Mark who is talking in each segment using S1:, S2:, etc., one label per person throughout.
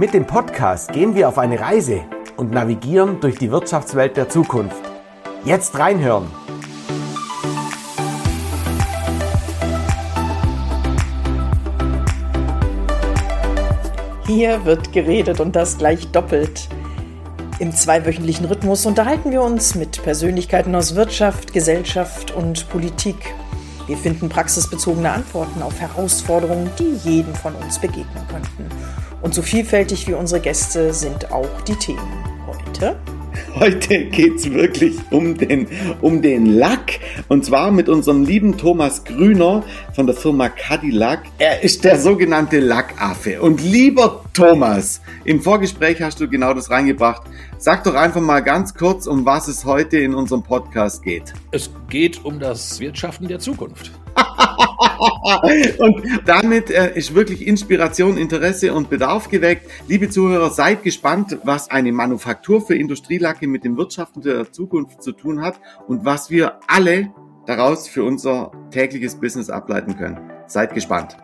S1: Mit dem Podcast gehen wir auf eine Reise und navigieren durch die Wirtschaftswelt der Zukunft. Jetzt reinhören!
S2: Hier wird geredet und das gleich doppelt. Im zweiwöchentlichen Rhythmus unterhalten wir uns mit Persönlichkeiten aus Wirtschaft, Gesellschaft und Politik. Wir finden praxisbezogene Antworten auf Herausforderungen, die jedem von uns begegnen könnten. Und so vielfältig wie unsere Gäste sind auch die Themen. Heute
S3: Heute geht's wirklich um den, um den Lack. Und zwar mit unserem lieben Thomas Grüner von der Firma Cadillac. Er ist der sogenannte Lackaffe. Und lieber Thomas, im Vorgespräch hast du genau das reingebracht. Sag doch einfach mal ganz kurz, um was es heute in unserem Podcast geht.
S4: Es geht um das Wirtschaften der Zukunft.
S3: und damit äh, ist wirklich Inspiration, Interesse und Bedarf geweckt. Liebe Zuhörer, seid gespannt, was eine Manufaktur für Industrielacke mit dem Wirtschaften der Zukunft zu tun hat und was wir alle daraus für unser tägliches Business ableiten können. Seid gespannt.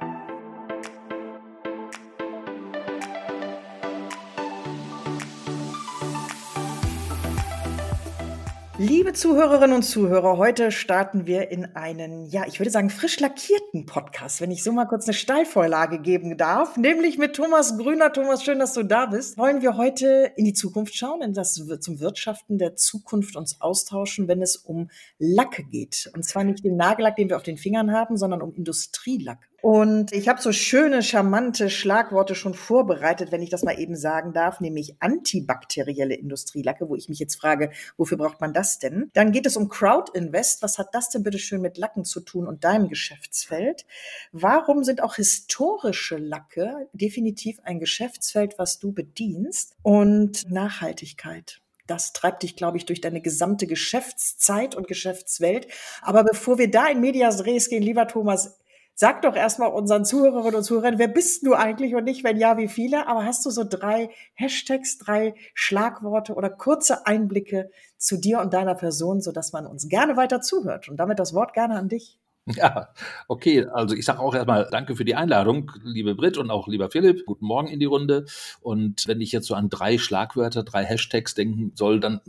S2: Liebe Zuhörerinnen und Zuhörer, heute starten wir in einen, ja, ich würde sagen, frisch lackierten Podcast, wenn ich so mal kurz eine Steilvorlage geben darf, nämlich mit Thomas Grüner. Thomas, schön, dass du da bist. Wollen wir heute in die Zukunft schauen, in das zum Wirtschaften der Zukunft uns austauschen, wenn es um Lack geht. Und zwar nicht den Nagellack, den wir auf den Fingern haben, sondern um Industrielack. Und ich habe so schöne, charmante Schlagworte schon vorbereitet, wenn ich das mal eben sagen darf, nämlich antibakterielle Industrielacke, wo ich mich jetzt frage, wofür braucht man das denn? Dann geht es um Crowd Invest. Was hat das denn bitte schön mit Lacken zu tun und deinem Geschäftsfeld? Warum sind auch historische Lacke definitiv ein Geschäftsfeld, was du bedienst? Und Nachhaltigkeit. Das treibt dich, glaube ich, durch deine gesamte Geschäftszeit und Geschäftswelt. Aber bevor wir da in Medias Res gehen, lieber Thomas, Sag doch erstmal unseren Zuhörerinnen und Zuhörern, wer bist du eigentlich und nicht, wenn ja, wie viele? Aber hast du so drei Hashtags, drei Schlagworte oder kurze Einblicke zu dir und deiner Person, sodass man uns gerne weiter zuhört? Und damit das Wort gerne an dich.
S4: Ja, okay. Also ich sage auch erstmal Danke für die Einladung, liebe Brit und auch lieber Philipp. Guten Morgen in die Runde. Und wenn ich jetzt so an drei Schlagwörter, drei Hashtags denken soll, dann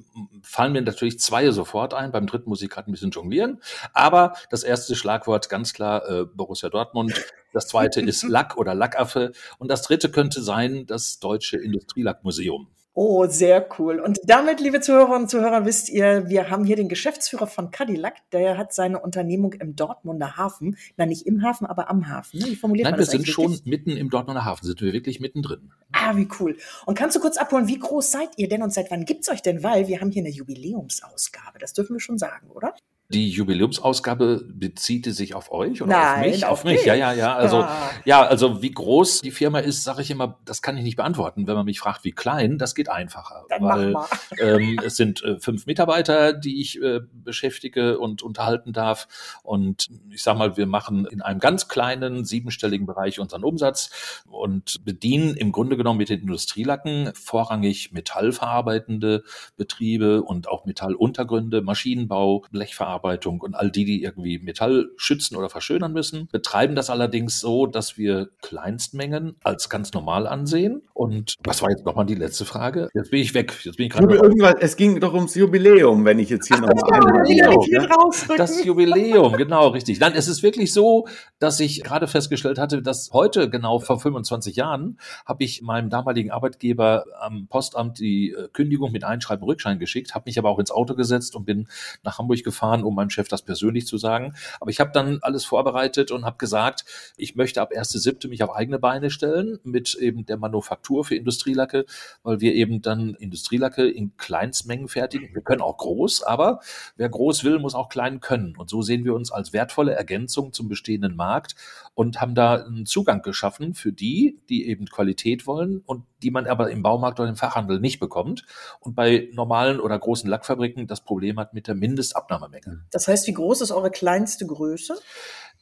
S4: fallen mir natürlich zwei sofort ein. Beim dritten muss ich gerade ein bisschen jonglieren. Aber das erste Schlagwort ganz klar äh, Borussia Dortmund. Das zweite ist Lack oder Lackaffe. Und das dritte könnte sein das Deutsche Industrielackmuseum.
S2: Oh, sehr cool. Und damit, liebe Zuhörerinnen und Zuhörer, wisst ihr, wir haben hier den Geschäftsführer von Cadillac, der hat seine Unternehmung im Dortmunder Hafen. Na, nicht im Hafen, aber am Hafen.
S4: Ne? Wie formuliert Nein, man wir sind schon mitten im Dortmunder Hafen, sind wir wirklich mittendrin.
S2: Ah, wie cool. Und kannst du kurz abholen, wie groß seid ihr denn und seit wann gibt's euch denn? Weil wir haben hier eine Jubiläumsausgabe, das dürfen wir schon sagen, oder?
S4: Die Jubiläumsausgabe bezieht sich auf euch oder
S2: Nein,
S4: auf mich?
S2: Auf,
S4: mich, ja, ja, ja. Also, ah. ja, also wie groß die Firma ist, sage ich immer, das kann ich nicht beantworten. Wenn man mich fragt, wie klein, das geht einfacher.
S2: Dann
S4: weil ähm, es sind äh, fünf Mitarbeiter, die ich äh, beschäftige und unterhalten darf. Und ich sag mal, wir machen in einem ganz kleinen, siebenstelligen Bereich unseren Umsatz und bedienen im Grunde genommen mit den Industrielacken vorrangig metallverarbeitende Betriebe und auch Metalluntergründe, Maschinenbau, Blechverarbeitung Verarbeitung und all die, die irgendwie Metall schützen oder verschönern müssen, betreiben das allerdings so, dass wir Kleinstmengen als ganz normal ansehen. Und was war jetzt nochmal die letzte Frage? Jetzt bin ich weg. Jetzt bin ich gerade.
S3: Irgendwas, es ging doch ums Jubiläum, wenn ich jetzt hier nochmal
S4: ja, Das Jubiläum, genau, richtig. Nein, es ist wirklich so, dass ich gerade festgestellt hatte, dass heute, genau vor 25 Jahren, habe ich meinem damaligen Arbeitgeber am Postamt die äh, Kündigung mit Einschreiben Rückschein geschickt, habe mich aber auch ins Auto gesetzt und bin nach Hamburg gefahren, um meinem Chef das persönlich zu sagen. Aber ich habe dann alles vorbereitet und habe gesagt, ich möchte ab 1.7. mich auf eigene Beine stellen mit eben der Manufaktur für Industrielacke, weil wir eben dann Industrielacke in Kleinstmengen fertigen. Wir können auch groß, aber wer groß will, muss auch klein können. Und so sehen wir uns als wertvolle Ergänzung zum bestehenden Markt und haben da einen Zugang geschaffen für die, die eben Qualität wollen und die man aber im Baumarkt oder im Fachhandel nicht bekommt und bei normalen oder großen Lackfabriken das Problem hat mit der Mindestabnahmemenge.
S2: Das heißt, wie groß ist eure kleinste Größe?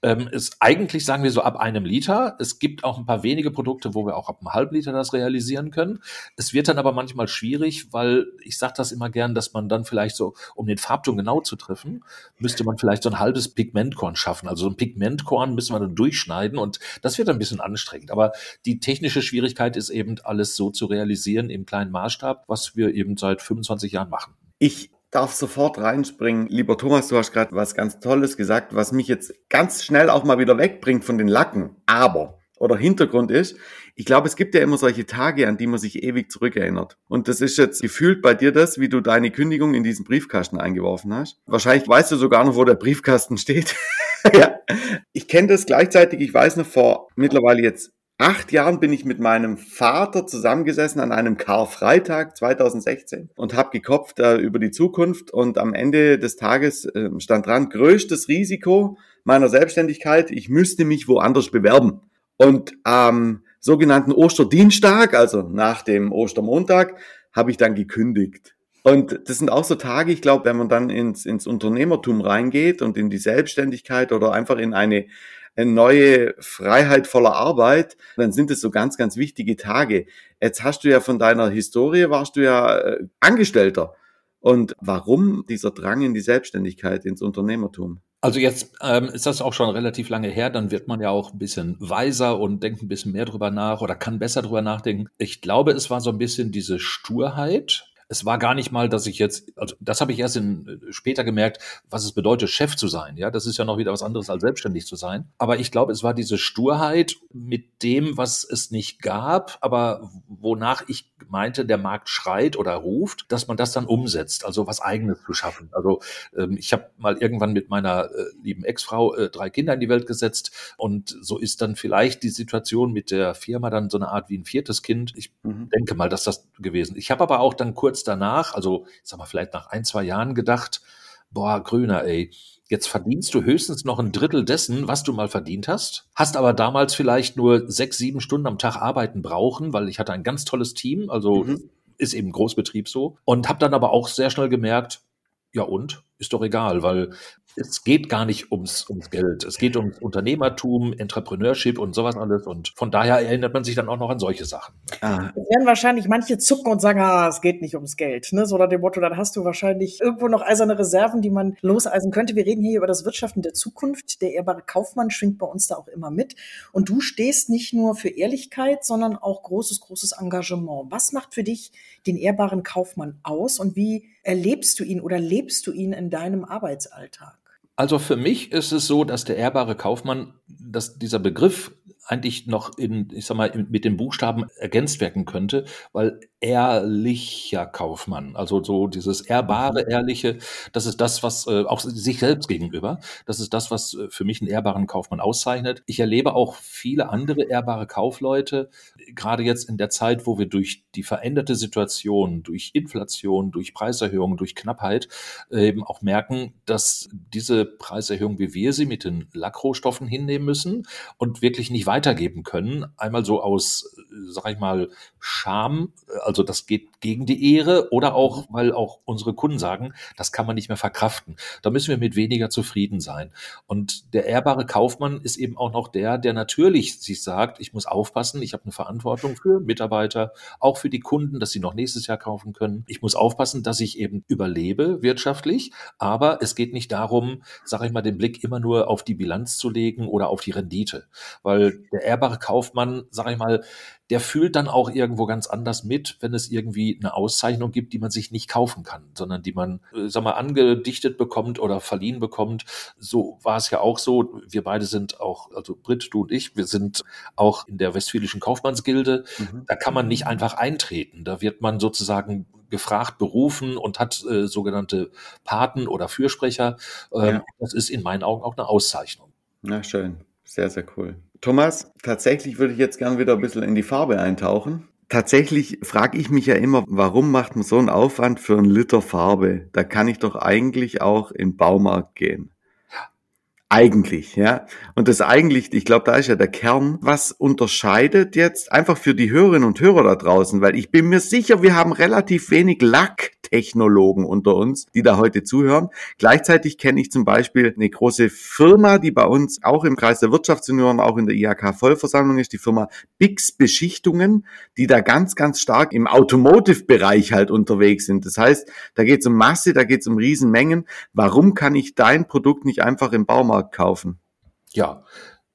S4: Ähm, ist eigentlich sagen wir so ab einem Liter. Es gibt auch ein paar wenige Produkte, wo wir auch ab einem halben Liter das realisieren können. Es wird dann aber manchmal schwierig, weil ich sage das immer gern, dass man dann vielleicht so, um den Farbton genau zu treffen, müsste man vielleicht so ein halbes Pigmentkorn schaffen. Also so ein Pigmentkorn müssen wir dann durchschneiden und das wird ein bisschen anstrengend. Aber die technische Schwierigkeit ist eben, alles so zu realisieren im kleinen Maßstab, was wir eben seit 25 Jahren machen.
S3: Ich darf sofort reinspringen. Lieber Thomas, du hast gerade was ganz Tolles gesagt, was mich jetzt ganz schnell auch mal wieder wegbringt von den Lacken. Aber oder Hintergrund ist, ich glaube, es gibt ja immer solche Tage, an die man sich ewig zurückerinnert. Und das ist jetzt gefühlt bei dir das, wie du deine Kündigung in diesen Briefkasten eingeworfen hast. Wahrscheinlich weißt du sogar noch, wo der Briefkasten steht. ja. Ich kenne das gleichzeitig, ich weiß noch vor mittlerweile jetzt acht Jahren bin ich mit meinem Vater zusammengesessen an einem Karfreitag 2016 und habe gekopft äh, über die Zukunft und am Ende des Tages äh, stand dran, größtes Risiko meiner Selbstständigkeit, ich müsste mich woanders bewerben. Und am sogenannten Osterdienstag, also nach dem Ostermontag, habe ich dann gekündigt. Und das sind auch so Tage, ich glaube, wenn man dann ins, ins Unternehmertum reingeht und in die Selbstständigkeit oder einfach in eine eine neue Freiheit voller Arbeit, dann sind es so ganz, ganz wichtige Tage. Jetzt hast du ja von deiner Historie, warst du ja äh, Angestellter. Und warum dieser Drang in die Selbstständigkeit, ins Unternehmertum?
S4: Also jetzt ähm, ist das auch schon relativ lange her, dann wird man ja auch ein bisschen weiser und denkt ein bisschen mehr drüber nach oder kann besser drüber nachdenken. Ich glaube, es war so ein bisschen diese Sturheit, es war gar nicht mal, dass ich jetzt, also das habe ich erst in, später gemerkt, was es bedeutet, Chef zu sein. Ja, das ist ja noch wieder was anderes als selbstständig zu sein. Aber ich glaube, es war diese Sturheit mit dem, was es nicht gab, aber wonach ich meinte, der Markt schreit oder ruft, dass man das dann umsetzt, also was Eigenes zu schaffen. Also ähm, ich habe mal irgendwann mit meiner äh, lieben Ex-Frau äh, drei Kinder in die Welt gesetzt und so ist dann vielleicht die Situation mit der Firma dann so eine Art wie ein viertes Kind. Ich mhm. denke mal, dass das gewesen. Ich habe aber auch dann kurz danach, also ich sag mal vielleicht nach ein, zwei Jahren gedacht, boah, Grüner, ey, Jetzt verdienst du höchstens noch ein Drittel dessen, was du mal verdient hast, hast aber damals vielleicht nur sechs, sieben Stunden am Tag arbeiten brauchen, weil ich hatte ein ganz tolles Team, also mhm. ist eben Großbetrieb so. Und habe dann aber auch sehr schnell gemerkt, ja und? Ist doch egal, weil es geht gar nicht ums, ums Geld. Es geht ums Unternehmertum, Entrepreneurship und sowas alles. Und von daher erinnert man sich dann auch noch an solche Sachen.
S2: Ah. Es werden wahrscheinlich manche zucken und sagen, ah, es geht nicht ums Geld. Ne? So nach dem Motto, dann hast du wahrscheinlich irgendwo noch eiserne Reserven, die man loseisen könnte. Wir reden hier über das Wirtschaften der Zukunft. Der ehrbare Kaufmann schwingt bei uns da auch immer mit. Und du stehst nicht nur für Ehrlichkeit, sondern auch großes, großes Engagement. Was macht für dich den ehrbaren Kaufmann aus und wie erlebst du ihn oder lebst du ihn in deinem Arbeitsalltag?
S4: Also für mich ist es so, dass der ehrbare Kaufmann, dass dieser Begriff eigentlich noch in, ich sag mal, mit den Buchstaben ergänzt werden könnte, weil ehrlicher Kaufmann, also so dieses ehrbare, mhm. ehrliche, das ist das, was äh, auch sich selbst gegenüber, das ist das, was äh, für mich einen ehrbaren Kaufmann auszeichnet. Ich erlebe auch viele andere ehrbare Kaufleute, gerade jetzt in der Zeit, wo wir durch die veränderte Situation, durch Inflation, durch Preiserhöhungen, durch Knappheit äh, eben auch merken, dass diese Preiserhöhung, wie wir sie mit den Lackrohstoffen hinnehmen müssen und wirklich nicht weitergeben können, einmal so aus, äh, sag ich mal, Scham, also also das geht gegen die Ehre oder auch, weil auch unsere Kunden sagen, das kann man nicht mehr verkraften. Da müssen wir mit weniger zufrieden sein. Und der ehrbare Kaufmann ist eben auch noch der, der natürlich sich sagt, ich muss aufpassen, ich habe eine Verantwortung für Mitarbeiter, auch für die Kunden, dass sie noch nächstes Jahr kaufen können. Ich muss aufpassen, dass ich eben überlebe wirtschaftlich, aber es geht nicht darum, sage ich mal, den Blick immer nur auf die Bilanz zu legen oder auf die Rendite, weil der ehrbare Kaufmann, sage ich mal, der fühlt dann auch irgendwo ganz anders mit, wenn es irgendwie eine Auszeichnung gibt, die man sich nicht kaufen kann, sondern die man, äh, sag mal, angedichtet bekommt oder verliehen bekommt. So war es ja auch so. Wir beide sind auch, also Britt, du und ich, wir sind auch in der Westfälischen Kaufmannsgilde. Mhm. Da kann man nicht einfach eintreten. Da wird man sozusagen gefragt, berufen und hat äh, sogenannte Paten oder Fürsprecher. Ähm, ja. Das ist in meinen Augen auch eine Auszeichnung.
S3: Na schön, sehr, sehr cool. Thomas, tatsächlich würde ich jetzt gern wieder ein bisschen in die Farbe eintauchen. Tatsächlich frage ich mich ja immer, warum macht man so einen Aufwand für einen Liter Farbe? Da kann ich doch eigentlich auch in den Baumarkt gehen. Eigentlich, ja. Und das eigentlich, ich glaube, da ist ja der Kern, was unterscheidet jetzt einfach für die Hörerinnen und Hörer da draußen, weil ich bin mir sicher, wir haben relativ wenig Lacktechnologen unter uns, die da heute zuhören. Gleichzeitig kenne ich zum Beispiel eine große Firma, die bei uns auch im Kreis der Wirtschaftsunion, auch in der IHK Vollversammlung ist, die Firma Bix Beschichtungen, die da ganz, ganz stark im Automotive-Bereich halt unterwegs sind. Das heißt, da geht es um Masse, da geht es um Riesenmengen. Warum kann ich dein Produkt nicht einfach im Baumarkt kaufen?
S4: Ja,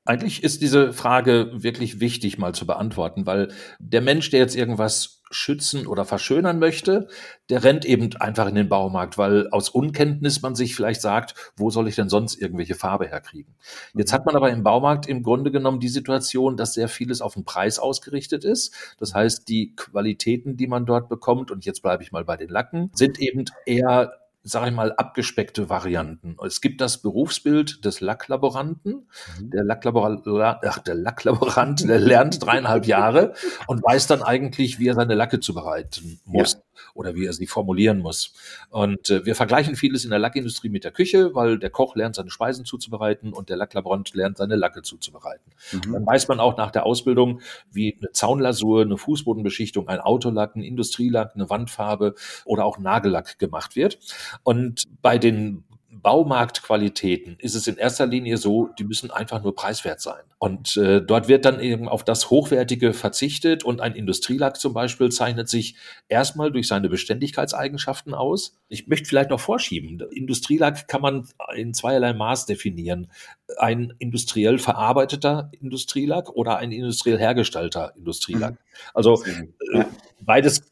S4: eigentlich ist diese Frage wirklich wichtig mal zu beantworten, weil der Mensch, der jetzt irgendwas schützen oder verschönern möchte, der rennt eben einfach in den Baumarkt, weil aus Unkenntnis man sich vielleicht sagt, wo soll ich denn sonst irgendwelche Farbe herkriegen? Jetzt hat man aber im Baumarkt im Grunde genommen die Situation, dass sehr vieles auf den Preis ausgerichtet ist. Das heißt, die Qualitäten, die man dort bekommt, und jetzt bleibe ich mal bei den Lacken, sind eben eher sage ich mal, abgespeckte Varianten. Es gibt das Berufsbild des Lacklaboranten. Mhm. Der, Lacklabora ach, der Lacklaborant, der lernt dreieinhalb Jahre und weiß dann eigentlich, wie er seine Lacke zubereiten muss. Ja oder wie er sie formulieren muss. Und äh, wir vergleichen vieles in der Lackindustrie mit der Küche, weil der Koch lernt seine Speisen zuzubereiten und der Lacklaborant lernt seine Lacke zuzubereiten. Mhm. Dann weiß man auch nach der Ausbildung, wie eine Zaunlasur, eine Fußbodenbeschichtung, ein Autolack, ein Industrielack, eine Wandfarbe oder auch Nagellack gemacht wird. Und bei den Baumarktqualitäten ist es in erster Linie so, die müssen einfach nur preiswert sein. Und äh, dort wird dann eben auf das Hochwertige verzichtet und ein Industrielack zum Beispiel zeichnet sich erstmal durch seine Beständigkeitseigenschaften aus. Ich möchte vielleicht noch vorschieben, Industrielack kann man in zweierlei Maß definieren. Ein industriell verarbeiteter Industrielack oder ein industriell hergestellter Industrielack. Mhm. Also äh, beides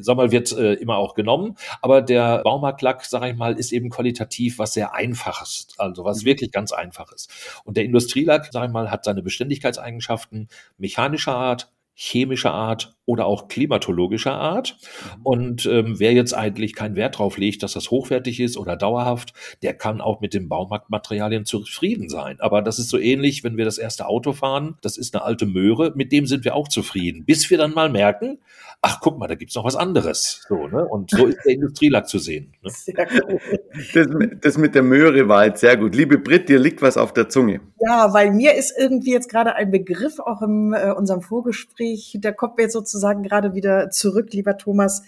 S4: sag mal, wird äh, immer auch genommen. Aber der Baumarktlack, sage ich mal, ist eben qualitativ was sehr Einfaches, also was mhm. wirklich ganz Einfaches. Und der Industrielack, sage ich mal, hat seine Beständigkeitseigenschaften mechanischer Art, chemischer Art oder auch klimatologischer Art. Mhm. Und ähm, wer jetzt eigentlich keinen Wert drauf legt, dass das hochwertig ist oder dauerhaft, der kann auch mit den Baumarktmaterialien zufrieden sein. Aber das ist so ähnlich, wenn wir das erste Auto fahren, das ist eine alte Möhre, mit dem sind wir auch zufrieden, bis wir dann mal merken, ach guck mal, da gibt's noch was anderes. So, ne? Und so ist der Industrielack zu sehen. Ne?
S3: Das, das mit der Möhre war jetzt sehr gut. Liebe Brit, dir liegt was auf der Zunge.
S2: Ja, weil mir ist irgendwie jetzt gerade ein Begriff auch in äh, unserem Vorgespräch, der kommt mir jetzt sozusagen gerade wieder zurück, lieber Thomas.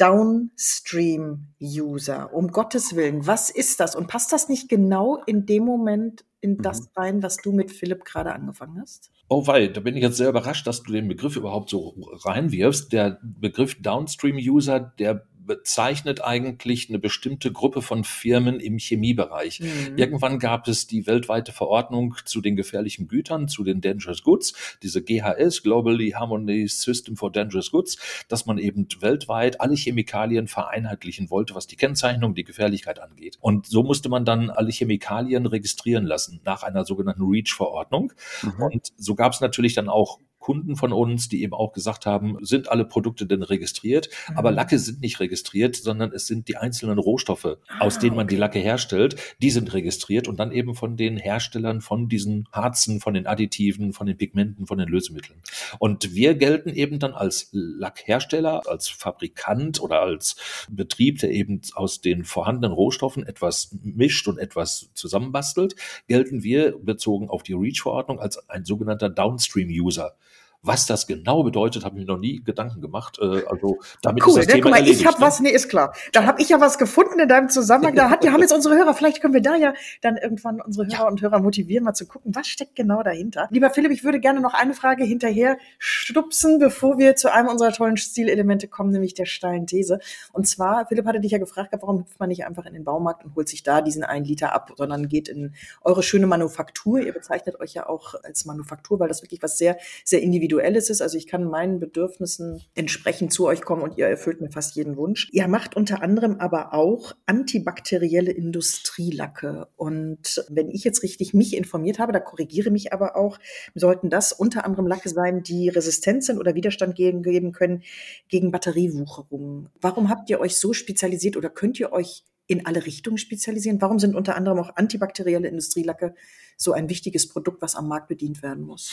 S2: Downstream-User. Um Gottes Willen, was ist das? Und passt das nicht genau in dem Moment in das mhm. rein, was du mit Philipp gerade angefangen hast?
S4: Oh wei, da bin ich jetzt sehr überrascht, dass du den Begriff überhaupt so reinwirfst. Der Begriff Downstream-User, der bezeichnet eigentlich eine bestimmte Gruppe von Firmen im Chemiebereich. Mhm. Irgendwann gab es die weltweite Verordnung zu den gefährlichen Gütern, zu den Dangerous Goods, diese GHS, Globally Harmonized System for Dangerous Goods, dass man eben weltweit alle Chemikalien vereinheitlichen wollte, was die Kennzeichnung, die Gefährlichkeit angeht. Und so musste man dann alle Chemikalien registrieren lassen nach einer sogenannten REACH-Verordnung. Mhm. Und so gab es natürlich dann auch Kunden von uns, die eben auch gesagt haben, sind alle Produkte denn registriert? Mhm. Aber Lacke sind nicht registriert, sondern es sind die einzelnen Rohstoffe, ah, aus denen man okay. die Lacke herstellt, die sind registriert und dann eben von den Herstellern von diesen Harzen, von den Additiven, von den Pigmenten, von den Lösemitteln. Und wir gelten eben dann als Lackhersteller, als Fabrikant oder als Betrieb, der eben aus den vorhandenen Rohstoffen etwas mischt und etwas zusammenbastelt, gelten wir bezogen auf die REACH-Verordnung als ein sogenannter Downstream-User. Was das genau bedeutet, habe ich mir noch nie Gedanken gemacht. Äh, also damit
S2: cool, ist das ne, Thema guck mal, erledigt, ich habe ne? was, nee, ist klar. Da habe ich ja was gefunden in deinem Zusammenhang. Da hat, haben jetzt unsere Hörer, vielleicht können wir da ja dann irgendwann unsere Hörer ja. und Hörer motivieren, mal zu gucken, was steckt genau dahinter. Lieber Philipp, ich würde gerne noch eine Frage hinterher stupsen, bevor wir zu einem unserer tollen Stilelemente kommen, nämlich der steilen These. Und zwar, Philipp hatte dich ja gefragt, warum hüpft man nicht einfach in den Baumarkt und holt sich da diesen einen Liter ab, sondern geht in eure schöne Manufaktur. Ihr bezeichnet euch ja auch als Manufaktur, weil das wirklich was sehr, sehr individuelles ist. Also ich kann meinen Bedürfnissen entsprechend zu euch kommen und ihr erfüllt mir fast jeden Wunsch. Ihr macht unter anderem aber auch antibakterielle Industrielacke. Und wenn ich jetzt richtig mich informiert habe, da korrigiere mich aber auch, sollten das unter anderem Lacke sein, die resistent sind oder Widerstand geben können gegen Batteriewucherungen. Warum habt ihr euch so spezialisiert oder könnt ihr euch in alle Richtungen spezialisieren? Warum sind unter anderem auch antibakterielle Industrielacke so ein wichtiges Produkt, was am Markt bedient werden muss?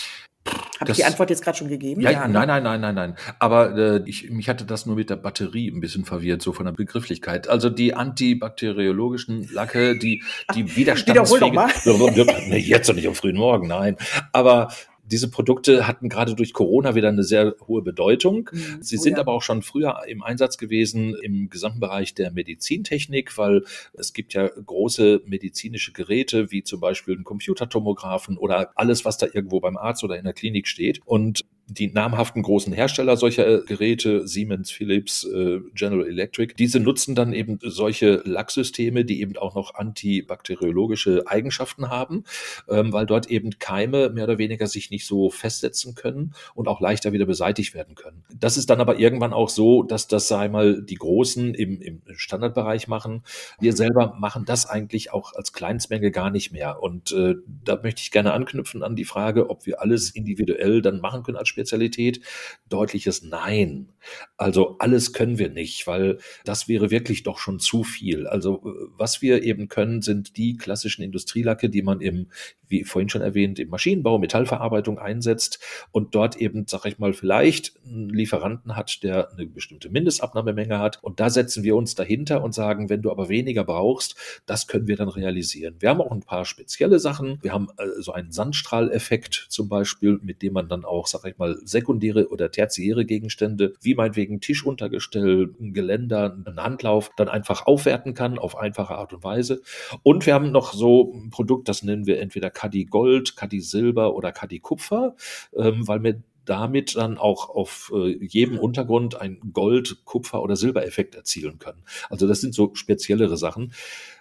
S2: Habe ich die Antwort jetzt gerade schon gegeben?
S4: Ja, ja, nein, nein, nein, nein, nein. Aber äh, ich, mich hatte das nur mit der Batterie ein bisschen verwirrt, so von der Begrifflichkeit. Also die antibakteriologischen Lacke, die die widerstandsfähigen. nee, jetzt doch nicht am frühen Morgen, nein. Aber diese Produkte hatten gerade durch Corona wieder eine sehr hohe Bedeutung. Mhm. Sie oh, sind ja. aber auch schon früher im Einsatz gewesen im gesamten Bereich der Medizintechnik, weil es gibt ja große medizinische Geräte, wie zum Beispiel einen Computertomographen oder alles, was da irgendwo beim Arzt oder in der Klinik steht. Und die namhaften großen Hersteller solcher äh, Geräte, Siemens, Philips, äh, General Electric, diese nutzen dann eben solche Lacksysteme, die eben auch noch antibakteriologische Eigenschaften haben, ähm, weil dort eben Keime mehr oder weniger sich nicht so festsetzen können und auch leichter wieder beseitigt werden können. Das ist dann aber irgendwann auch so, dass das, sei mal, die Großen im, im Standardbereich machen. Wir selber machen das eigentlich auch als Kleinstmenge gar nicht mehr. Und äh, da möchte ich gerne anknüpfen an die Frage, ob wir alles individuell dann machen können als Spezialität? Deutliches Nein. Also alles können wir nicht, weil das wäre wirklich doch schon zu viel. Also äh, was wir eben können, sind die klassischen Industrielacke, die man im, wie vorhin schon erwähnt, im Maschinenbau, Metallverarbeitung einsetzt und dort eben, sag ich mal, vielleicht einen Lieferanten hat, der eine bestimmte Mindestabnahmemenge hat. Und da setzen wir uns dahinter und sagen, wenn du aber weniger brauchst, das können wir dann realisieren. Wir haben auch ein paar spezielle Sachen. Wir haben äh, so einen Sandstrahleffekt zum Beispiel, mit dem man dann auch, sag ich mal, mal sekundäre oder tertiäre Gegenstände, wie meinetwegen Tischuntergestell, ein Geländer, ein Handlauf, dann einfach aufwerten kann auf einfache Art und Weise. Und wir haben noch so ein Produkt, das nennen wir entweder Caddy Gold, Caddy Silber oder Caddy Kupfer, ähm, weil wir damit dann auch auf äh, jedem Untergrund ein Gold, Kupfer oder Silbereffekt erzielen können. Also das sind so speziellere Sachen.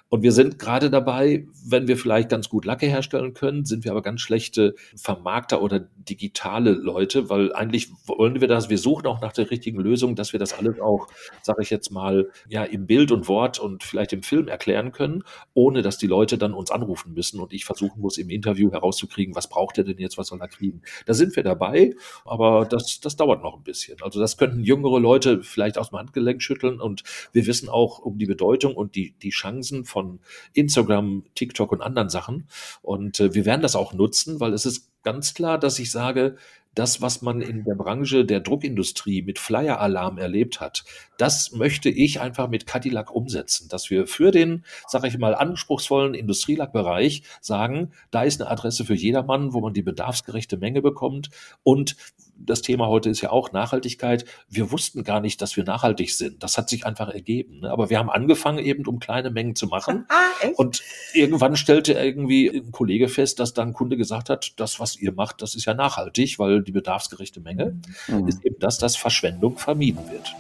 S4: Und wir sind gerade dabei, wenn wir vielleicht ganz gut Lacke herstellen können, sind wir aber ganz schlechte Vermarkter oder digitale Leute, weil eigentlich wollen wir das, wir suchen auch nach der richtigen Lösung, dass wir das alles auch, sage ich jetzt mal, ja, im Bild und Wort und vielleicht im Film erklären können, ohne dass die Leute dann uns anrufen müssen und ich versuchen muss, im Interview herauszukriegen, was braucht er denn jetzt, was soll er kriegen. Da sind wir dabei, aber das, das dauert noch ein bisschen. Also das könnten jüngere Leute vielleicht aus dem Handgelenk schütteln und wir wissen auch um die Bedeutung und die, die Chancen von Instagram, TikTok und anderen Sachen. Und äh, wir werden das auch nutzen, weil es ist ganz klar, dass ich sage, das, was man in der Branche der Druckindustrie mit Flyer-Alarm erlebt hat, das möchte ich einfach mit Cadillac umsetzen, dass wir für den, sage ich mal, anspruchsvollen Industrielackbereich sagen, da ist eine Adresse für jedermann, wo man die bedarfsgerechte Menge bekommt und das Thema heute ist ja auch Nachhaltigkeit. Wir wussten gar nicht, dass wir nachhaltig sind. Das hat sich einfach ergeben. Ne? Aber wir haben angefangen, eben um kleine Mengen zu machen. Ah, und irgendwann stellte irgendwie ein Kollege fest, dass da ein Kunde gesagt hat, das, was ihr macht, das ist ja nachhaltig, weil die bedarfsgerechte Menge mhm. ist eben das, dass Verschwendung vermieden wird.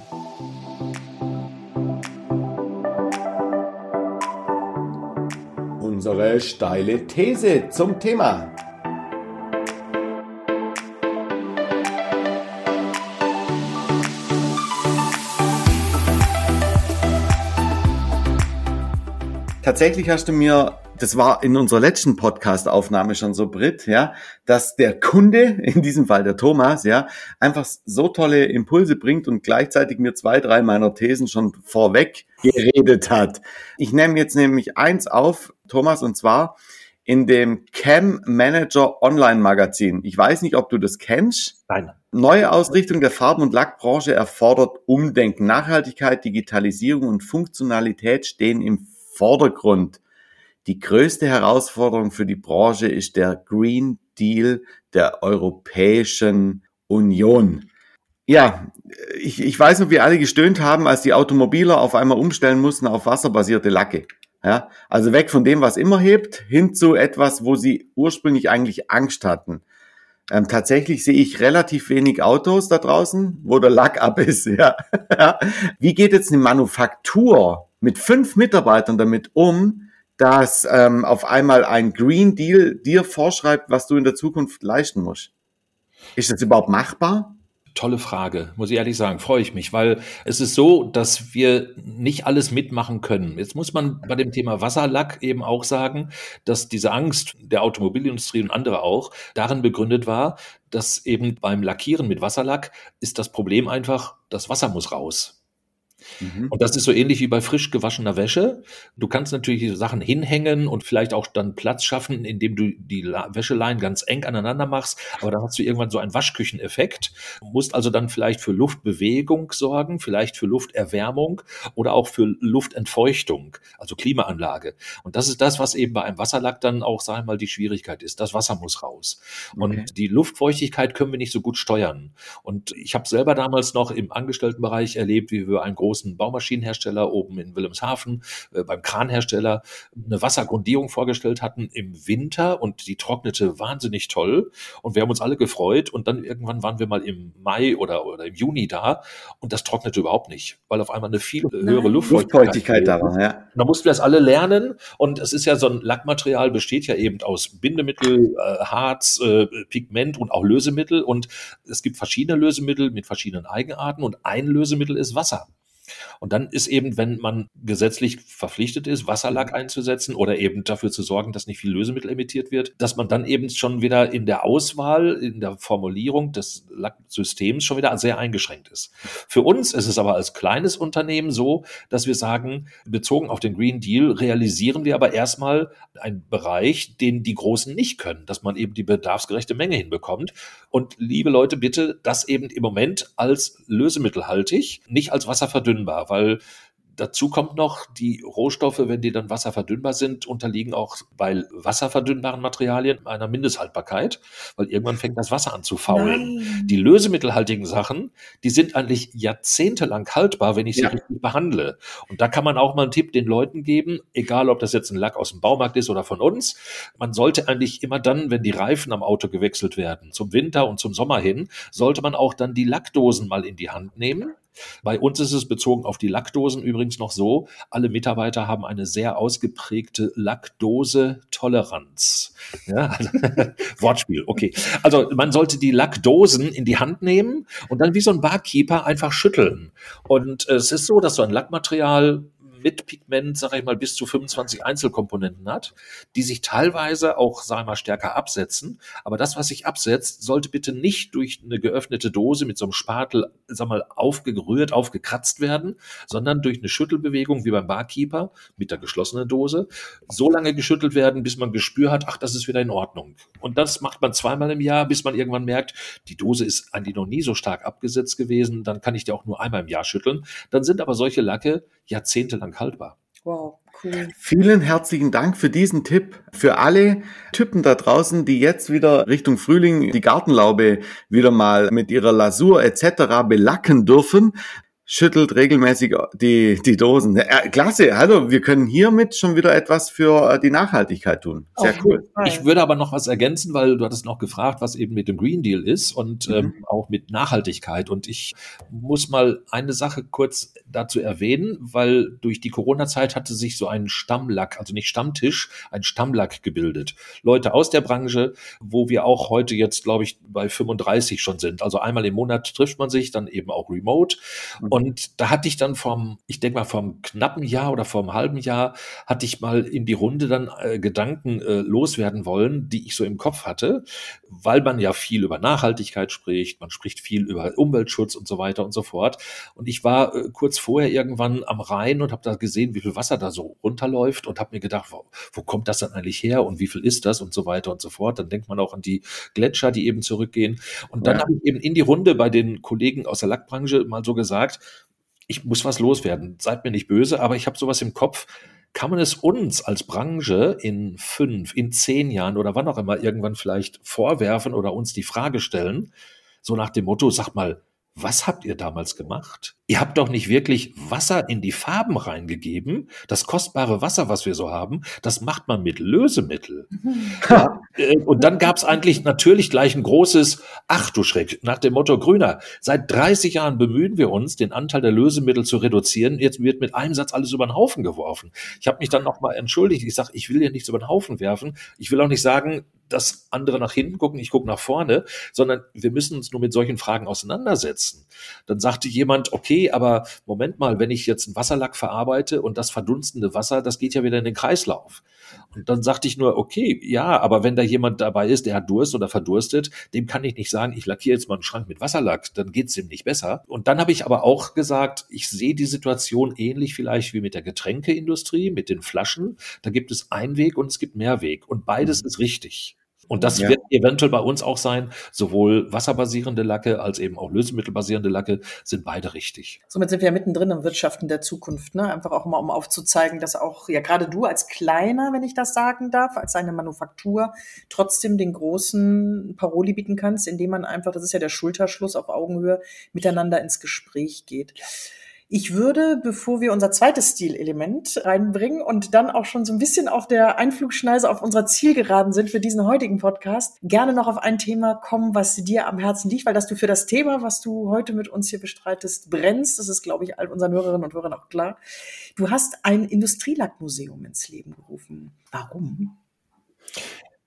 S3: Unsere steile These zum Thema. Tatsächlich hast du mir, das war in unserer letzten Podcast-Aufnahme schon so, Brit, ja, dass der Kunde, in diesem Fall der Thomas, ja, einfach so tolle Impulse bringt und gleichzeitig mir zwei, drei meiner Thesen schon vorweg geredet hat. Ich nehme jetzt nämlich eins auf, Thomas, und zwar in dem Cam Manager Online Magazin. Ich weiß nicht, ob du das kennst.
S4: Nein.
S3: Neue Ausrichtung der Farben- und Lackbranche erfordert Umdenken. Nachhaltigkeit, Digitalisierung und Funktionalität stehen im Vordergrund. Die größte Herausforderung für die Branche ist der Green Deal der Europäischen Union. Ja, ich, ich weiß noch, wie alle gestöhnt haben, als die Automobiler auf einmal umstellen mussten auf wasserbasierte Lacke. Ja, also weg von dem, was immer hebt, hin zu etwas, wo sie ursprünglich eigentlich Angst hatten. Ähm, tatsächlich sehe ich relativ wenig Autos da draußen, wo der Lack ab ist. Ja. Wie geht jetzt eine Manufaktur mit fünf Mitarbeitern damit um, dass ähm, auf einmal ein Green Deal dir vorschreibt, was du in der Zukunft leisten musst? Ist das überhaupt machbar?
S4: Tolle Frage, muss ich ehrlich sagen, freue ich mich, weil es ist so, dass wir nicht alles mitmachen können. Jetzt muss man bei dem Thema Wasserlack eben auch sagen, dass diese Angst der Automobilindustrie und andere auch darin begründet war, dass eben beim Lackieren mit Wasserlack ist das Problem einfach, das Wasser muss raus. Mhm. Und das ist so ähnlich wie bei frisch gewaschener Wäsche. Du kannst natürlich Sachen hinhängen und vielleicht auch dann Platz schaffen, indem du die Wäscheleien ganz eng aneinander machst. Aber dann hast du irgendwann so einen Waschkücheneffekt. Du musst also dann vielleicht für Luftbewegung sorgen, vielleicht für Lufterwärmung oder auch für Luftentfeuchtung, also Klimaanlage. Und das ist das, was eben bei einem Wasserlack dann auch, sagen wir mal, die Schwierigkeit ist. Das Wasser muss raus. Und okay. die Luftfeuchtigkeit können wir nicht so gut steuern. Und ich habe selber damals noch im Angestelltenbereich erlebt, wie wir einen großen Baumaschinenhersteller oben in Wilhelmshaven äh, beim Kranhersteller eine Wassergrundierung vorgestellt hatten im Winter und die trocknete wahnsinnig toll. Und wir haben uns alle gefreut. Und dann irgendwann waren wir mal im Mai oder, oder im Juni da und das trocknete überhaupt nicht, weil auf einmal eine viel höhere Luftfeuchtigkeit, Luftfeuchtigkeit da war. Ja. Da mussten wir das alle lernen. Und es ist ja so ein Lackmaterial besteht ja eben aus Bindemittel, äh, Harz, äh, Pigment und auch Lösemittel. Und es gibt verschiedene Lösemittel mit verschiedenen Eigenarten und ein Lösemittel ist Wasser. Und dann ist eben, wenn man gesetzlich verpflichtet ist, Wasserlack mhm. einzusetzen oder eben dafür zu sorgen, dass nicht viel Lösemittel emittiert wird, dass man dann eben schon wieder in der Auswahl, in der Formulierung des Lacksystems schon wieder sehr eingeschränkt ist. Für uns ist es aber als kleines Unternehmen so, dass wir sagen, bezogen auf den Green Deal realisieren wir aber erstmal einen Bereich, den die Großen nicht können, dass man eben die bedarfsgerechte Menge hinbekommt. Und liebe Leute, bitte das eben im Moment als lösemittelhaltig, nicht als wasserverdünnbar, weil Dazu kommt noch, die Rohstoffe, wenn die dann wasserverdünnbar sind, unterliegen auch bei wasserverdünnbaren Materialien einer Mindesthaltbarkeit, weil irgendwann fängt das Wasser an zu faulen. Nein. Die lösemittelhaltigen Sachen, die sind eigentlich jahrzehntelang haltbar, wenn ich sie ja. richtig behandle. Und da kann man auch mal einen Tipp den Leuten geben, egal ob das jetzt ein Lack aus dem Baumarkt ist oder von uns. Man sollte eigentlich immer dann, wenn die Reifen am Auto gewechselt werden, zum Winter und zum Sommer hin, sollte man auch dann die Lackdosen mal in die Hand nehmen bei uns ist es bezogen auf die Lackdosen übrigens noch so, alle Mitarbeiter haben eine sehr ausgeprägte Lackdose-Toleranz. Ja, also, Wortspiel, okay. Also man sollte die Lackdosen in die Hand nehmen und dann wie so ein Barkeeper einfach schütteln. Und es ist so, dass so ein Lackmaterial mit Pigment, sage ich mal, bis zu 25 Einzelkomponenten hat, die sich teilweise auch, sage ich mal, stärker absetzen. Aber das, was sich absetzt, sollte bitte nicht durch eine geöffnete Dose mit so einem Spatel, sag mal, aufgerührt, aufgekratzt werden, sondern durch eine Schüttelbewegung wie beim Barkeeper mit der geschlossenen Dose so lange geschüttelt werden, bis man Gespür hat, ach, das ist wieder in Ordnung. Und das macht man zweimal im Jahr, bis man irgendwann merkt, die Dose ist eigentlich noch nie so stark abgesetzt gewesen, dann kann ich die auch nur einmal im Jahr schütteln. Dann sind aber solche Lacke jahrzehntelang haltbar.
S3: Wow. Cool. Vielen herzlichen Dank für diesen Tipp. Für alle Typen da draußen, die jetzt wieder Richtung Frühling die Gartenlaube wieder mal mit ihrer Lasur etc. belacken dürfen schüttelt regelmäßig die, die Dosen. Äh, klasse, hallo, wir können hiermit schon wieder etwas für äh, die Nachhaltigkeit tun. Sehr Auf cool.
S4: Ich würde aber noch was ergänzen, weil du hattest noch gefragt, was eben mit dem Green Deal ist und mhm. ähm, auch mit Nachhaltigkeit. Und ich muss mal eine Sache kurz dazu erwähnen, weil durch die Corona-Zeit hatte sich so ein Stammlack, also nicht Stammtisch, ein Stammlack gebildet. Leute aus der Branche, wo wir auch heute jetzt, glaube ich, bei 35 schon sind. Also einmal im Monat trifft man sich, dann eben auch remote. Mhm. Und da hatte ich dann vom, ich denke mal vom knappen Jahr oder vom halben Jahr, hatte ich mal in die Runde dann äh, Gedanken äh, loswerden wollen, die ich so im Kopf hatte, weil man ja viel über Nachhaltigkeit spricht, man spricht viel über Umweltschutz und so weiter und so fort. Und ich war äh, kurz vorher irgendwann am Rhein und habe da gesehen, wie viel Wasser da so runterläuft und habe mir gedacht, wo, wo kommt das dann eigentlich her und wie viel ist das und so weiter und so fort. Dann denkt man auch an die Gletscher, die eben zurückgehen. Und dann ja. habe ich eben in die Runde bei den Kollegen aus der Lackbranche mal so gesagt, ich muss was loswerden. Seid mir nicht böse, aber ich habe sowas im Kopf. Kann man es uns als Branche in fünf, in zehn Jahren oder wann auch immer irgendwann vielleicht vorwerfen oder uns die Frage stellen, so nach dem Motto, sag mal, was habt ihr damals gemacht? Ihr habt doch nicht wirklich Wasser in die Farben reingegeben. Das kostbare Wasser, was wir so haben, das macht man mit Lösemittel. Ja, äh, und dann gab es eigentlich natürlich gleich ein großes Ach du Schreck, nach dem Motto Grüner. Seit 30 Jahren bemühen wir uns, den Anteil der Lösemittel zu reduzieren. Jetzt wird mit einem Satz alles über den Haufen geworfen. Ich habe mich dann nochmal entschuldigt. Ich sage, ich will hier nichts über den Haufen werfen. Ich will auch nicht sagen, dass andere nach hinten gucken, ich gucke nach vorne, sondern wir müssen uns nur mit solchen Fragen auseinandersetzen. Dann sagte jemand, okay, aber Moment mal, wenn ich jetzt einen Wasserlack verarbeite und das verdunstende Wasser, das geht ja wieder in den Kreislauf. Und dann sagte ich nur, okay, ja, aber wenn da jemand dabei ist, der hat Durst oder verdurstet, dem kann ich nicht sagen, ich lackiere jetzt mal einen Schrank mit Wasserlack, dann geht's dem nicht besser. Und dann habe ich aber auch gesagt, ich sehe die Situation ähnlich vielleicht wie mit der Getränkeindustrie, mit den Flaschen. Da gibt es Einweg und es gibt Mehrweg. Und beides mhm. ist richtig. Und das ja. wird eventuell bei uns auch sein. Sowohl wasserbasierende Lacke als eben auch lösemittelbasierende Lacke sind beide richtig.
S2: Somit sind wir ja mittendrin im Wirtschaften der Zukunft. Ne? Einfach auch mal, um aufzuzeigen, dass auch, ja, gerade du als Kleiner, wenn ich das sagen darf, als eine Manufaktur, trotzdem den großen Paroli bieten kannst, indem man einfach, das ist ja der Schulterschluss auf Augenhöhe, miteinander ins Gespräch geht. Ja. Ich würde, bevor wir unser zweites Stilelement reinbringen und dann auch schon so ein bisschen auf der Einflugschneise auf unserer Zielgeraden sind für diesen heutigen Podcast, gerne noch auf ein Thema kommen, was dir am Herzen liegt, weil dass du für das Thema, was du heute mit uns hier bestreitest, brennst. Das ist, glaube ich, all unseren Hörerinnen und Hörern auch klar. Du hast ein Industrielackmuseum ins Leben gerufen. Warum?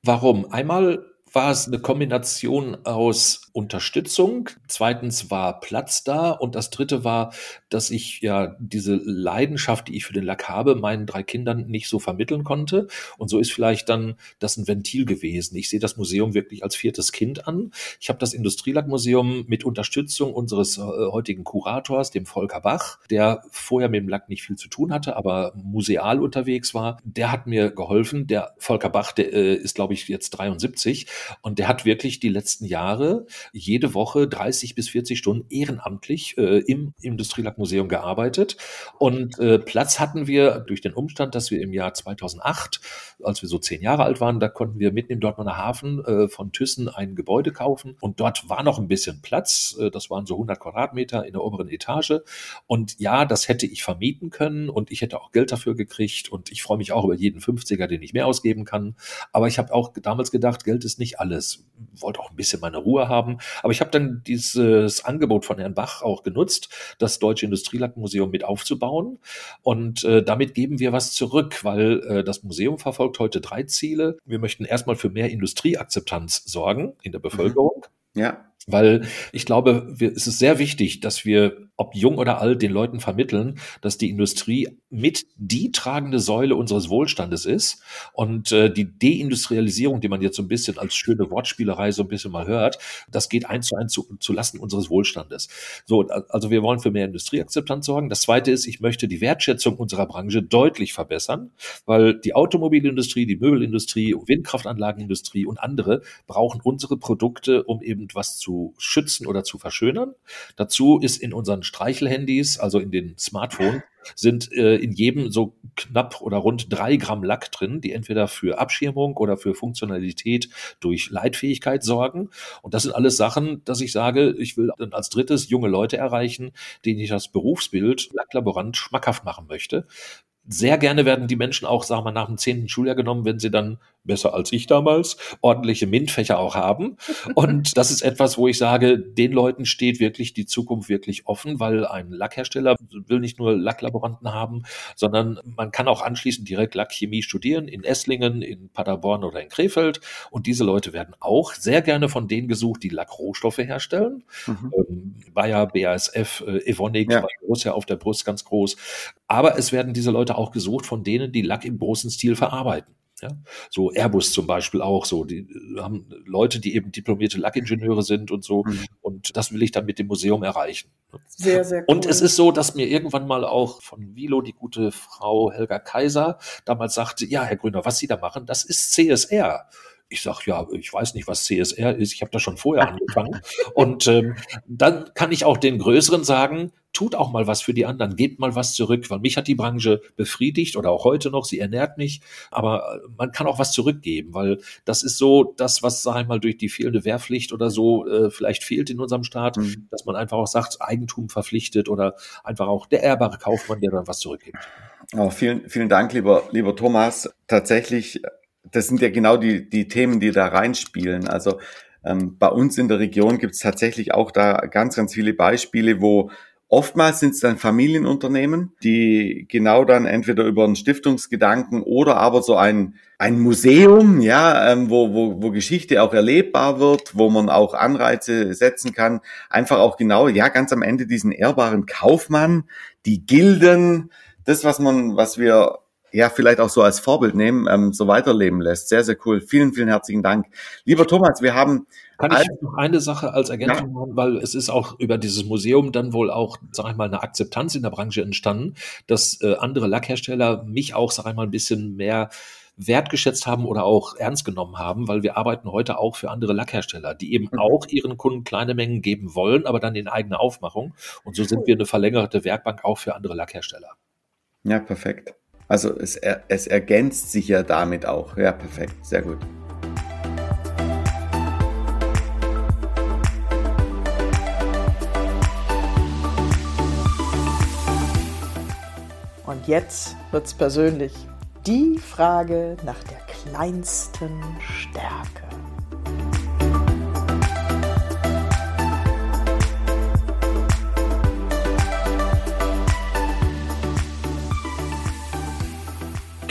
S4: Warum? Einmal war es eine Kombination aus Unterstützung, zweitens war Platz da und das dritte war, dass ich ja diese Leidenschaft, die ich für den Lack habe, meinen drei Kindern nicht so vermitteln konnte. Und so ist vielleicht dann das ein Ventil gewesen. Ich sehe das Museum wirklich als viertes Kind an. Ich habe das Industrielackmuseum mit Unterstützung unseres äh, heutigen Kurators, dem Volker Bach, der vorher mit dem Lack nicht viel zu tun hatte, aber museal unterwegs war. Der hat mir geholfen. Der Volker Bach, der äh, ist, glaube ich, jetzt 73 und der hat wirklich die letzten Jahre jede Woche 30 bis 40 Stunden ehrenamtlich äh, im Industrielackmuseum gearbeitet. Und äh, Platz hatten wir durch den Umstand, dass wir im Jahr 2008, als wir so zehn Jahre alt waren, da konnten wir mitten im Dortmunder Hafen äh, von Thyssen ein Gebäude kaufen. Und dort war noch ein bisschen Platz. Äh, das waren so 100 Quadratmeter in der oberen Etage. Und ja, das hätte ich vermieten können und ich hätte auch Geld dafür gekriegt. Und ich freue mich auch über jeden 50er, den ich mehr ausgeben kann. Aber ich habe auch damals gedacht, Geld ist nicht alles. Wollte auch ein bisschen meine Ruhe haben. Aber ich habe dann dieses Angebot von Herrn Bach auch genutzt, das Deutsche Industrielackmuseum mit aufzubauen. Und äh, damit geben wir was zurück, weil äh, das Museum verfolgt heute drei Ziele. Wir möchten erstmal für mehr Industrieakzeptanz sorgen in der Bevölkerung.
S3: Ja.
S4: Weil ich glaube, wir, es ist sehr wichtig, dass wir ob jung oder alt, den Leuten vermitteln, dass die Industrie mit die tragende Säule unseres Wohlstandes ist und äh, die Deindustrialisierung, die man jetzt so ein bisschen als schöne Wortspielerei so ein bisschen mal hört, das geht eins zu eins zu, zu Lasten unseres Wohlstandes. So, also wir wollen für mehr Industrieakzeptanz sorgen. Das zweite ist, ich möchte die Wertschätzung unserer Branche deutlich verbessern, weil die Automobilindustrie, die Möbelindustrie, Windkraftanlagenindustrie und andere brauchen unsere Produkte, um eben was zu schützen oder zu verschönern. Dazu ist in unseren Streichelhandys, also in den Smartphones, sind äh, in jedem so knapp oder rund drei Gramm Lack drin, die entweder für Abschirmung oder für Funktionalität durch Leitfähigkeit sorgen. Und das sind alles Sachen, dass ich sage, ich will dann als drittes junge Leute erreichen, denen ich das Berufsbild Lacklaborant schmackhaft machen möchte sehr gerne werden die Menschen auch, sagen wir, nach dem zehnten Schuljahr genommen, wenn sie dann besser als ich damals ordentliche MINT-Fächer auch haben. Und das ist etwas, wo ich sage, den Leuten steht wirklich die Zukunft wirklich offen, weil ein Lackhersteller will nicht nur Lacklaboranten haben, sondern man kann auch anschließend direkt Lackchemie studieren in Esslingen, in Paderborn oder in Krefeld. Und diese Leute werden auch sehr gerne von denen gesucht, die Lackrohstoffe herstellen. Mhm. Ähm, Bayer, BASF, äh, Evonik, ja. Borussia auf der Brust ganz groß. Aber es werden diese Leute auch gesucht von denen, die Lack im großen Stil verarbeiten. Ja, so Airbus zum Beispiel auch so. Die äh, haben Leute, die eben diplomierte Lackingenieure sind und so. Mhm. Und das will ich dann mit dem Museum erreichen.
S2: Sehr, sehr
S4: cool. Und es ist so, dass mir irgendwann mal auch von Vilo die gute Frau Helga Kaiser damals sagte, ja, Herr Grüner, was Sie da machen, das ist CSR. Ich sag ja, ich weiß nicht, was CSR ist. Ich habe da schon vorher angefangen. Und ähm, dann kann ich auch den Größeren sagen, tut auch mal was für die anderen, gebt mal was zurück, weil mich hat die Branche befriedigt oder auch heute noch, sie ernährt mich, aber äh, man kann auch was zurückgeben, weil das ist so das, was, sag ich mal, durch die fehlende Wehrpflicht oder so äh, vielleicht fehlt in unserem Staat, mhm. dass man einfach auch sagt, Eigentum verpflichtet oder einfach auch der ehrbare Kaufmann, der dann was zurückgibt.
S3: Oh, vielen, vielen Dank, lieber, lieber Thomas. Tatsächlich, das sind ja genau die, die Themen, die da reinspielen. Also ähm, bei uns in der Region gibt es tatsächlich auch da ganz, ganz viele Beispiele, wo Oftmals sind es dann Familienunternehmen, die genau dann entweder über einen Stiftungsgedanken oder aber so ein, ein Museum, ja, ähm, wo, wo, wo Geschichte auch erlebbar wird, wo man auch Anreize setzen kann, einfach auch genau, ja, ganz am Ende diesen ehrbaren Kaufmann, die Gilden, das, was man, was wir ja vielleicht auch so als Vorbild nehmen, ähm, so weiterleben lässt. Sehr, sehr cool. Vielen, vielen herzlichen Dank. Lieber Thomas, wir haben
S4: kann ich noch eine Sache als Ergänzung machen, weil es ist auch über dieses Museum dann wohl auch, sag ich mal, eine Akzeptanz in der Branche entstanden, dass äh, andere Lackhersteller mich auch, sag ich mal, ein bisschen mehr wertgeschätzt haben oder auch ernst genommen haben, weil wir arbeiten heute auch für andere Lackhersteller, die eben mhm. auch ihren Kunden kleine Mengen geben wollen, aber dann in eigene Aufmachung. Und so sind wir eine verlängerte Werkbank auch für andere Lackhersteller.
S3: Ja, perfekt. Also es, es ergänzt sich ja damit auch. Ja, perfekt. Sehr gut.
S2: Und jetzt wird's persönlich. Die Frage nach der kleinsten Stärke.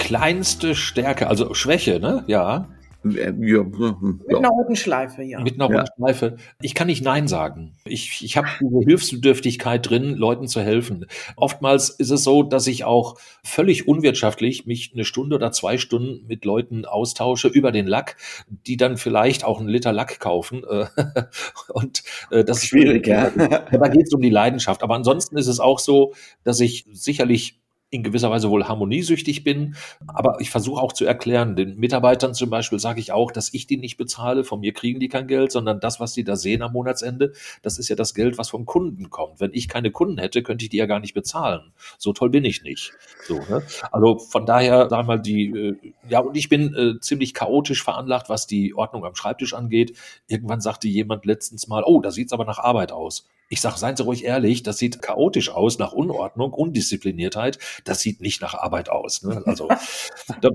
S4: Kleinste Stärke, also Schwäche, ne? Ja.
S2: Ja, ja. Mit einer roten Schleife, ja.
S4: Mit einer roten ja. Schleife. Ich kann nicht Nein sagen. Ich, ich habe diese Hilfsbedürftigkeit drin, Leuten zu helfen. Oftmals ist es so, dass ich auch völlig unwirtschaftlich mich eine Stunde oder zwei Stunden mit Leuten austausche über den Lack, die dann vielleicht auch einen Liter Lack kaufen. Und äh, das ist schwierig, ja. Da geht es um die Leidenschaft. Aber ansonsten ist es auch so, dass ich sicherlich in gewisser Weise wohl harmoniesüchtig bin. Aber ich versuche auch zu erklären, den Mitarbeitern zum Beispiel sage ich auch, dass ich die nicht bezahle. Von mir kriegen die kein Geld, sondern das, was die da sehen am Monatsende, das ist ja das Geld, was vom Kunden kommt. Wenn ich keine Kunden hätte, könnte ich die ja gar nicht bezahlen. So toll bin ich nicht. So, ne? Also von daher, sag mal, die, äh, ja, und ich bin äh, ziemlich chaotisch veranlagt, was die Ordnung am Schreibtisch angeht. Irgendwann sagte jemand letztens mal, oh, da sieht's aber nach Arbeit aus. Ich sage, seien Sie ruhig ehrlich, das sieht chaotisch aus, nach Unordnung, Undiszipliniertheit. Das sieht nicht nach Arbeit aus. Ne? Also da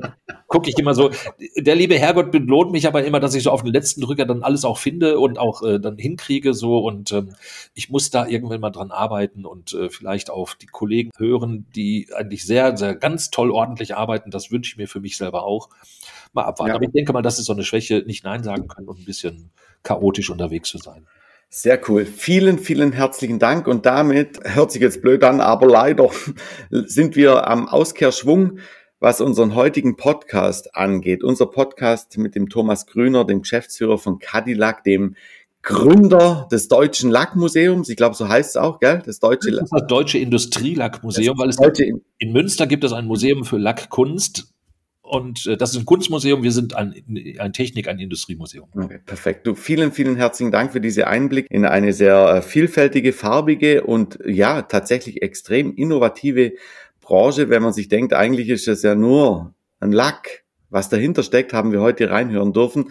S4: gucke ich immer so, der liebe Herrgott belohnt mich aber immer, dass ich so auf den letzten Drücker dann alles auch finde und auch äh, dann hinkriege so und ähm, ich muss da irgendwann mal dran arbeiten und äh, vielleicht auf die Kollegen hören, die eigentlich sehr, sehr ganz toll ordentlich arbeiten. Das wünsche ich mir für mich selber auch. Mal abwarten. Ja. Aber ich denke mal, das ist so eine Schwäche, nicht Nein sagen können und ein bisschen chaotisch unterwegs zu sein.
S3: Sehr cool. Vielen, vielen herzlichen Dank. Und damit hört sich jetzt blöd an, aber leider sind wir am Auskehrschwung, was unseren heutigen Podcast angeht. Unser Podcast mit dem Thomas Grüner, dem Geschäftsführer von Cadillac, dem Gründer des Deutschen Lackmuseums. Ich glaube, so heißt es auch, gell?
S4: Das Deutsche, das, das Deutsche Industrielackmuseum, weil es in, in Münster gibt es ein Museum für Lackkunst und äh, das ist ein Kunstmuseum, wir sind ein, ein Technik-, ein Industriemuseum.
S3: Okay, perfekt. Du, vielen, vielen herzlichen Dank für diese Einblick in eine sehr äh, vielfältige, farbige und ja, tatsächlich extrem innovative Branche. Wenn man sich denkt, eigentlich ist es ja nur ein Lack. Was dahinter steckt, haben wir heute reinhören dürfen.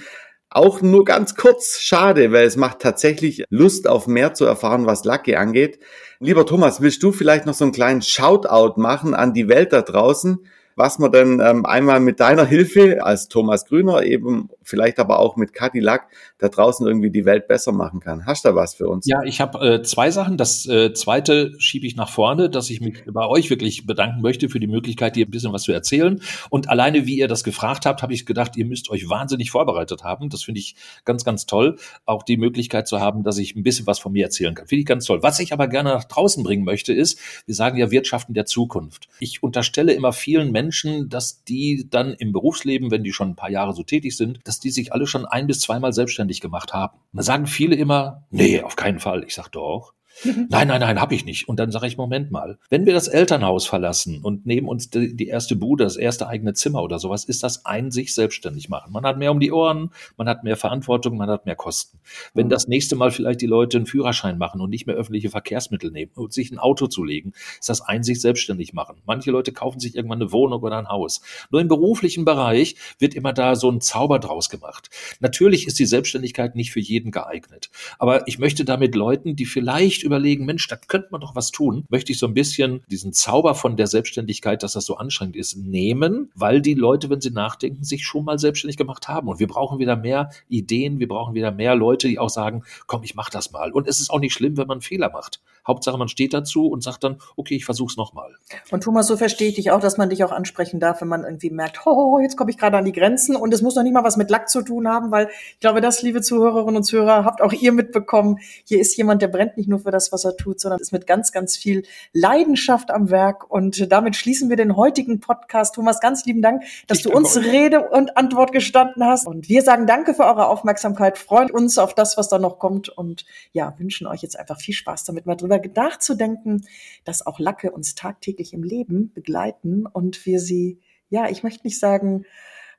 S3: Auch nur ganz kurz. Schade, weil es macht tatsächlich Lust auf mehr zu erfahren, was Lacke angeht. Lieber Thomas, willst du vielleicht noch so einen kleinen Shoutout machen an die Welt da draußen? Was man dann ähm, einmal mit deiner Hilfe als Thomas Grüner eben, vielleicht aber auch mit Cadillac da draußen irgendwie die Welt besser machen kann. Hast du da was für uns?
S4: Ja, ich habe äh, zwei Sachen. Das äh, zweite schiebe ich nach vorne, dass ich mich bei euch wirklich bedanken möchte für die Möglichkeit, dir ein bisschen was zu erzählen. Und alleine, wie ihr das gefragt habt, habe ich gedacht, ihr müsst euch wahnsinnig vorbereitet haben. Das finde ich ganz, ganz toll. Auch die Möglichkeit zu haben, dass ich ein bisschen was von mir erzählen kann. Finde ich ganz toll. Was ich aber gerne nach draußen bringen möchte, ist, wir sagen ja Wirtschaften der Zukunft. Ich unterstelle immer vielen Menschen, dass die dann im Berufsleben, wenn die schon ein paar Jahre so tätig sind, dass die sich alle schon ein bis zweimal selbstständig gemacht haben. Da sagen viele immer, nee, auf keinen Fall. Ich sage doch, nein, nein, nein, habe ich nicht. Und dann sage ich, Moment mal, wenn wir das Elternhaus verlassen und neben uns die, die, erste Bude, das erste eigene Zimmer oder sowas, ist das ein sich selbstständig machen. Man hat mehr um die Ohren, man hat mehr Verantwortung, man hat mehr Kosten. Wenn das nächste Mal vielleicht die Leute einen Führerschein machen und nicht mehr öffentliche Verkehrsmittel nehmen und sich ein Auto zulegen, ist das ein sich selbstständig machen. Manche Leute kaufen sich irgendwann eine Wohnung oder ein Haus. Nur im beruflichen Bereich wird immer da so ein Zauber draus gemacht. Natürlich ist die Selbstständigkeit nicht für jeden geeignet. Aber ich möchte damit Leuten, die vielleicht überlegen, Mensch, da könnte man doch was tun, möchte ich so ein bisschen diesen Zauber von der Selbstständigkeit, dass das so anstrengend ist, nehmen, weil die Leute, wenn sie nachdenken, sich schon mal selbstständig gemacht haben. Und wir brauchen wieder mehr Ideen, wir brauchen wieder mehr Leute, die auch sagen, komm, ich mach das mal. Und es ist auch nicht schlimm, wenn man Fehler macht. Hauptsache, man steht dazu und sagt dann, okay, ich versuch's nochmal.
S2: Und Thomas, so verstehe ich dich auch, dass man dich auch ansprechen darf, wenn man irgendwie merkt, ho, jetzt komme ich gerade an die Grenzen und es muss noch nicht mal was mit Lack zu tun haben, weil ich glaube, das, liebe Zuhörerinnen und Zuhörer, habt auch ihr mitbekommen, hier ist jemand, der brennt nicht nur für das, was er tut, sondern ist mit ganz, ganz viel Leidenschaft am Werk und damit schließen wir den heutigen Podcast. Thomas, ganz lieben Dank, dass ich du uns euch. Rede und Antwort gestanden hast und wir sagen danke für eure Aufmerksamkeit, freuen uns auf das, was da noch kommt und ja, wünschen euch jetzt einfach viel Spaß damit, mal drüber nachzudenken, dass auch Lacke uns tagtäglich im Leben begleiten und wir sie, ja, ich möchte nicht sagen,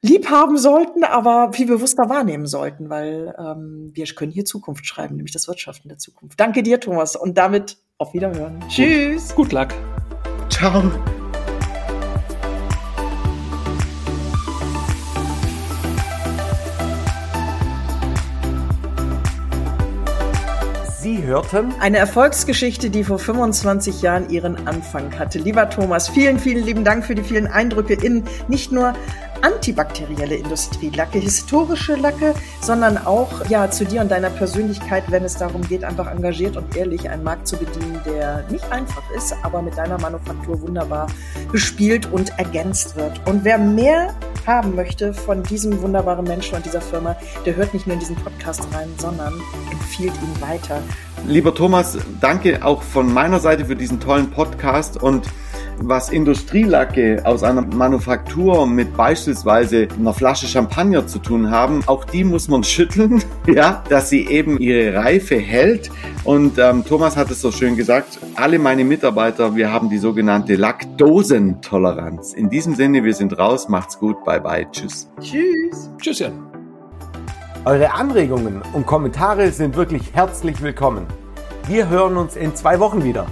S2: lieb haben sollten, aber viel bewusster wahrnehmen sollten, weil ähm, wir können hier Zukunft schreiben, nämlich das Wirtschaften der Zukunft. Danke dir, Thomas, und damit auf Wiederhören.
S4: Gut. Tschüss. Gut Luck.
S3: Ciao.
S2: Hörten eine Erfolgsgeschichte, die vor 25 Jahren ihren Anfang hatte. Lieber Thomas, vielen, vielen lieben Dank für die vielen Eindrücke in nicht nur antibakterielle Industrielacke, historische Lacke, sondern auch ja zu dir und deiner Persönlichkeit, wenn es darum geht, einfach engagiert und ehrlich einen Markt zu bedienen, der nicht einfach ist, aber mit deiner Manufaktur wunderbar bespielt und ergänzt wird. Und wer mehr haben möchte von diesem wunderbaren Menschen und dieser Firma, der hört nicht nur in diesen Podcast rein, sondern empfiehlt ihn weiter.
S3: Lieber Thomas, danke auch von meiner Seite für diesen tollen Podcast und was Industrielacke aus einer Manufaktur mit beispielsweise einer Flasche Champagner zu tun haben, auch die muss man schütteln, ja, dass sie eben ihre Reife hält. Und ähm, Thomas hat es so schön gesagt, alle meine Mitarbeiter, wir haben die sogenannte Laktosentoleranz. In diesem Sinne, wir sind raus, macht's gut, bye bye, tschüss.
S2: Tschüss.
S4: Tschüss, Jan.
S1: Eure Anregungen und Kommentare sind wirklich herzlich willkommen. Wir hören uns in zwei Wochen wieder.